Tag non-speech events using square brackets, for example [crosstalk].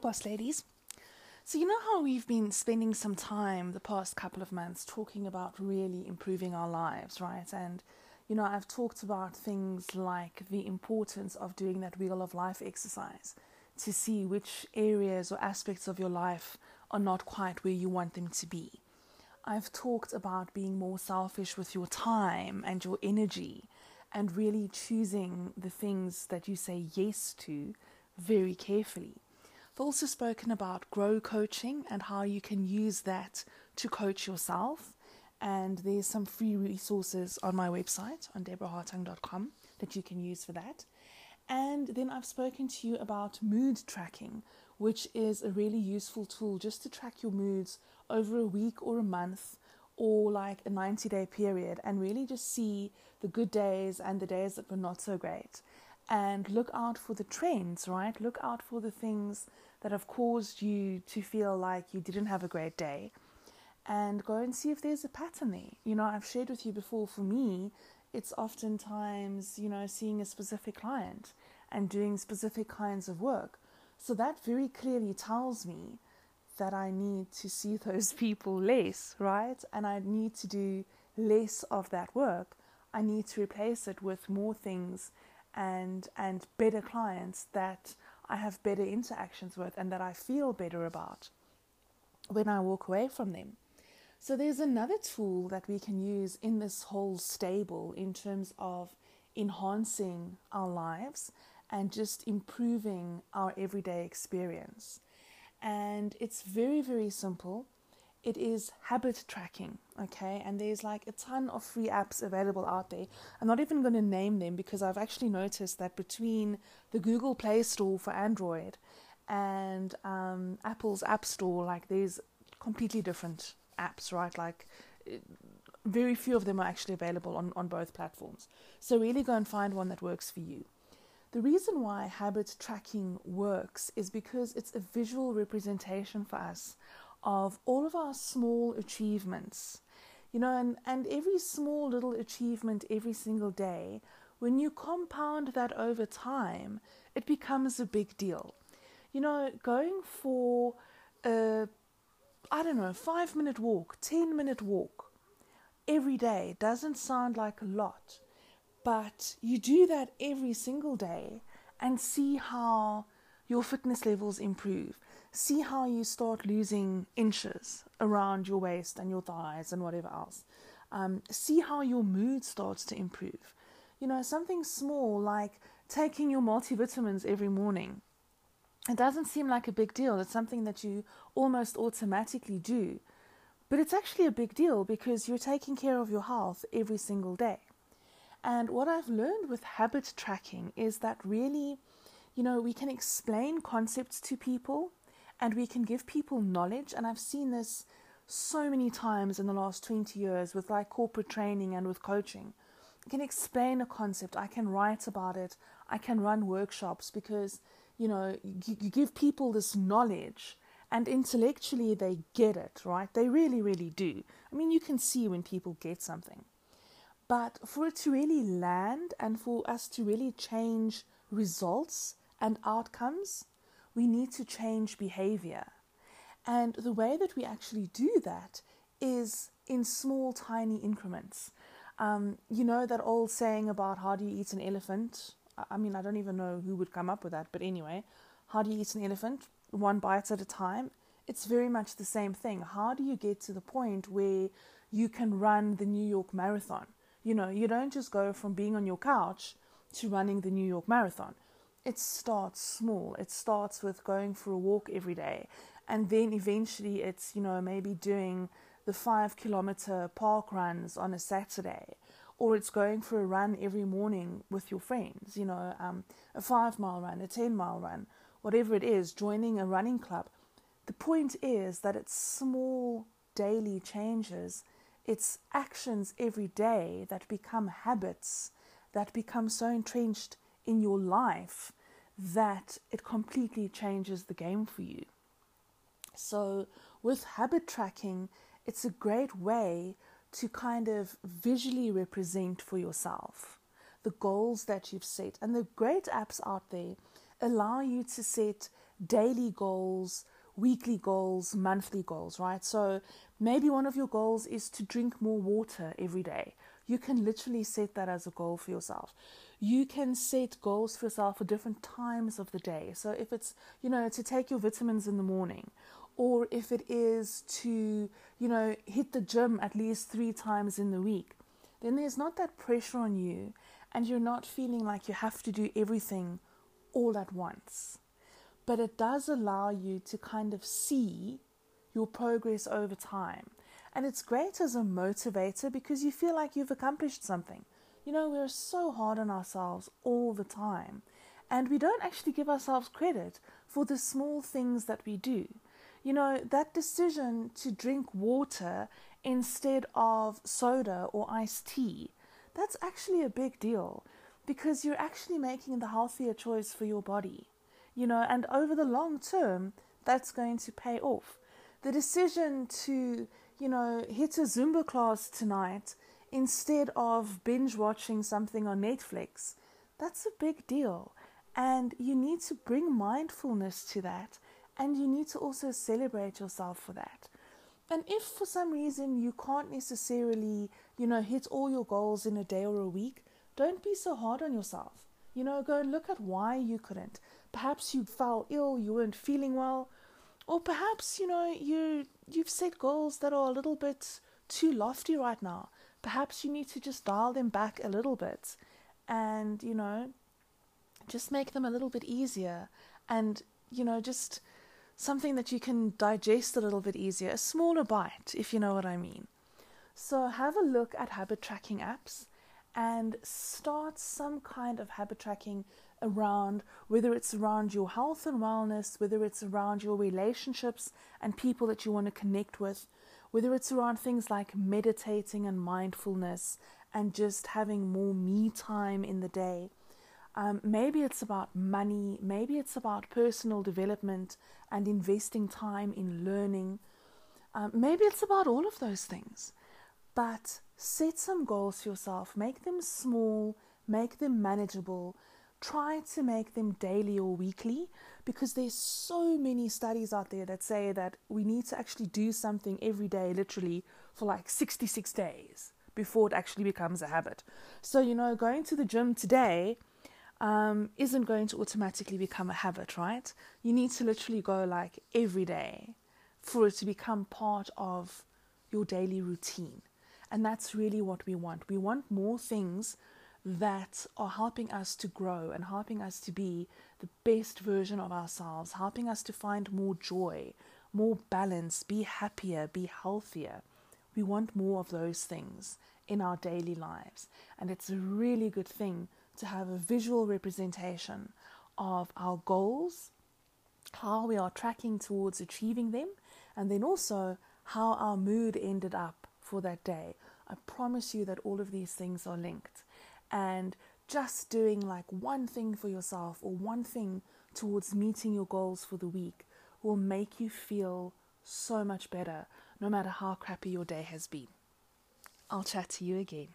boss ladies. So, you know how we've been spending some time the past couple of months talking about really improving our lives, right? And, you know, I've talked about things like the importance of doing that wheel of life exercise to see which areas or aspects of your life are not quite where you want them to be. I've talked about being more selfish with your time and your energy and really choosing the things that you say yes to very carefully. I've also spoken about grow coaching and how you can use that to coach yourself. And there's some free resources on my website on deborahhartung.com that you can use for that. And then I've spoken to you about mood tracking, which is a really useful tool just to track your moods over a week or a month or like a 90 day period and really just see the good days and the days that were not so great and look out for the trends, right? Look out for the things that have caused you to feel like you didn't have a great day and go and see if there's a pattern there. You know, I've shared with you before, for me, it's oftentimes, you know, seeing a specific client and doing specific kinds of work. So that very clearly tells me that I need to see [laughs] those people less, right? And I need to do less of that work. I need to replace it with more things and and better clients that I have better interactions with and that I feel better about when I walk away from them. So there's another tool that we can use in this whole stable in terms of enhancing our lives and just improving our everyday experience. And it's very, very simple it is habit tracking, okay? And there's like a ton of free apps available out there. I'm not even going to name them because I've actually noticed that between the Google Play Store for Android and um, Apple's App Store, like there's completely different apps, right? Like very few of them are actually available on, on both platforms. So really go and find one that works for you. The reason why habit tracking works is because it's a visual representation for us of all of our small achievements. You know, and, and every small little achievement every single day, when you compound that over time, it becomes a big deal. You know, going for a, I don't know, five minute walk, 10 minute walk every day doesn't sound like a lot, but you do that every single day and see how your fitness levels improve see how you start losing inches around your waist and your thighs and whatever else. Um, see how your mood starts to improve. You know, something small like taking your multivitamins every morning. It doesn't seem like a big deal. It's something that you almost automatically do. But it's actually a big deal because you're taking care of your health every single day. And what I've learned with habit tracking is that really, you know, we can explain concepts to people and we can give people knowledge. And I've seen this so many times in the last 20 years with like corporate training and with coaching. I can explain a concept, I can write about it, I can run workshops because, you know, you, you give people this knowledge and intellectually they get it, right? They really, really do. I mean, you can see when people get something. But for it to really land and for us to really change results and outcomes, we need to change behavior. And the way that we actually do that is in small, tiny increments. Um, you know that old saying about how do you eat an elephant? I mean, I don't even know who would come up with that, but anyway, how do you eat an elephant? One bite at a time. It's very much the same thing. How do you get to the point where you can run the New York Marathon? You know, you don't just go from being on your couch to running the New York Marathon it starts small. It starts with going for a walk every day. And then eventually it's, you know, maybe doing the five kilometer park runs on a Saturday. Or it's going for a run every morning with your friends, you know, um, a five mile run, a 10 mile run, whatever it is, joining a running club. The point is that it's small daily changes, it's actions every day that become habits, that become so entrenched in your life that it completely changes the game for you. So, with habit tracking, it's a great way to kind of visually represent for yourself the goals that you've set. And the great apps out there allow you to set daily goals, weekly goals, monthly goals, right? So maybe one of your goals is to drink more water every day. You can literally set that as a goal for yourself. You can set goals for yourself for different times of the day. So if it's, you know, to take your vitamins in the morning, or if it is to, you know, hit the gym at least three times in the week, then there's not that pressure on you and you're not feeling like you have to do everything all at once. But it does allow you to kind of see your progress over time. And it's great as a motivator because you feel like you've accomplished something. You know, we're so hard on ourselves all the time, and we don't actually give ourselves credit for the small things that we do. You know, that decision to drink water instead of soda or iced tea, that's actually a big deal because you're actually making the healthier choice for your body. You know, and over the long term, that's going to pay off. The decision to, you know, hit a Zumba class tonight instead of binge watching something on Netflix, that's a big deal. And you need to bring mindfulness to that and you need to also celebrate yourself for that. And if for some reason you can't necessarily, you know, hit all your goals in a day or a week, don't be so hard on yourself. You know, go and look at why you couldn't. Perhaps you fell ill, you weren't feeling well, or perhaps, you know, you you've set goals that are a little bit too lofty right now. Perhaps you need to just dial them back a little bit and, you know, just make them a little bit easier and, you know, just something that you can digest a little bit easier, a smaller bite, if you know what I mean. So have a look at habit tracking apps and start some kind of habit tracking around whether it's around your health and wellness, whether it's around your relationships and people that you want to connect with, whether it's around things like meditating and mindfulness and just having more me time in the day. Um, maybe it's about money, maybe it's about personal development and investing time in learning. Um, maybe it's about all of those things. But set some goals for yourself, make them small, make them manageable. Try to make them daily or weekly because there's so many studies out there that say that we need to actually do something every day, literally, for like 66 days before it actually becomes a habit. So, you know, going to the gym today um, isn't going to automatically become a habit, right? You need to literally go like every day for it to become part of your daily routine. And that's really what we want. We want more things that are helping us to grow and helping us to be the best version of ourselves, helping us to find more joy, more balance, be happier, be healthier. We want more of those things in our daily lives. And it's a really good thing to have a visual representation of our goals, how we are tracking towards achieving them, and then also how our mood ended up for that day. I promise you that all of these things are linked. And just doing like one thing for yourself or one thing towards meeting your goals for the week will make you feel so much better no matter how crappy your day has been. I'll chat to you again.